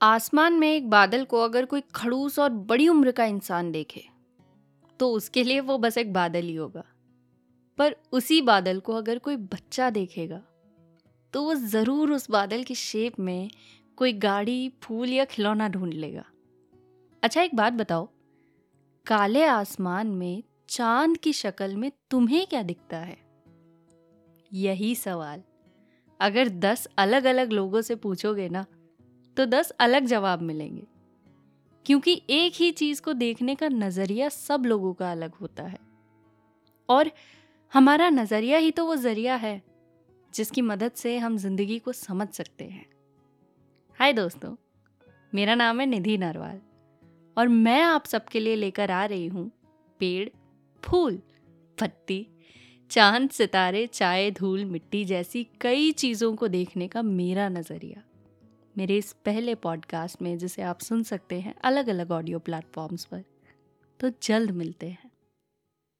आसमान में एक बादल को अगर कोई खड़ूस और बड़ी उम्र का इंसान देखे तो उसके लिए वो बस एक बादल ही होगा। पर उसी बादल को अगर कोई बच्चा देखेगा तो वो ज़रूर उस बादल की शेप में कोई गाड़ी, फूल या खिलौना ढूंढ लेगा। अच्छा एक बात बताओ, काले आसमान में चाँद की शक्ल में तुम्हें क्या दिखता है? यही सवाल। अगर दस अलग अलग लोगों से पूछोगे ना तो दस अलग जवाब मिलेंगे। क्योंकि एक ही चीज़ को देखने का नज़रिया सब लोगों का अलग होता है। और हमारा नज़रिया ही तो वो ज़रिया है, जिसकी मदद से हम ज़िंदगी को समझ सकते हैं। हाय दोस्तों, मेरा नाम है निधि नरवाल और मैं आप सबके लिए लेकर आ रही हूँ पेड़, फूल, पत्ती, चाँद, सितारे, चाय, धूल, मिट्टी जैसी कई चीज़ों को देखने का मेरा नज़रिया। मेरे इस पहले पॉडकास्ट में जिसे आप सुन सकते हैं अलग अलग ऑडियो प्लेटफॉर्म्स पर। तो जल्द मिलते हैं।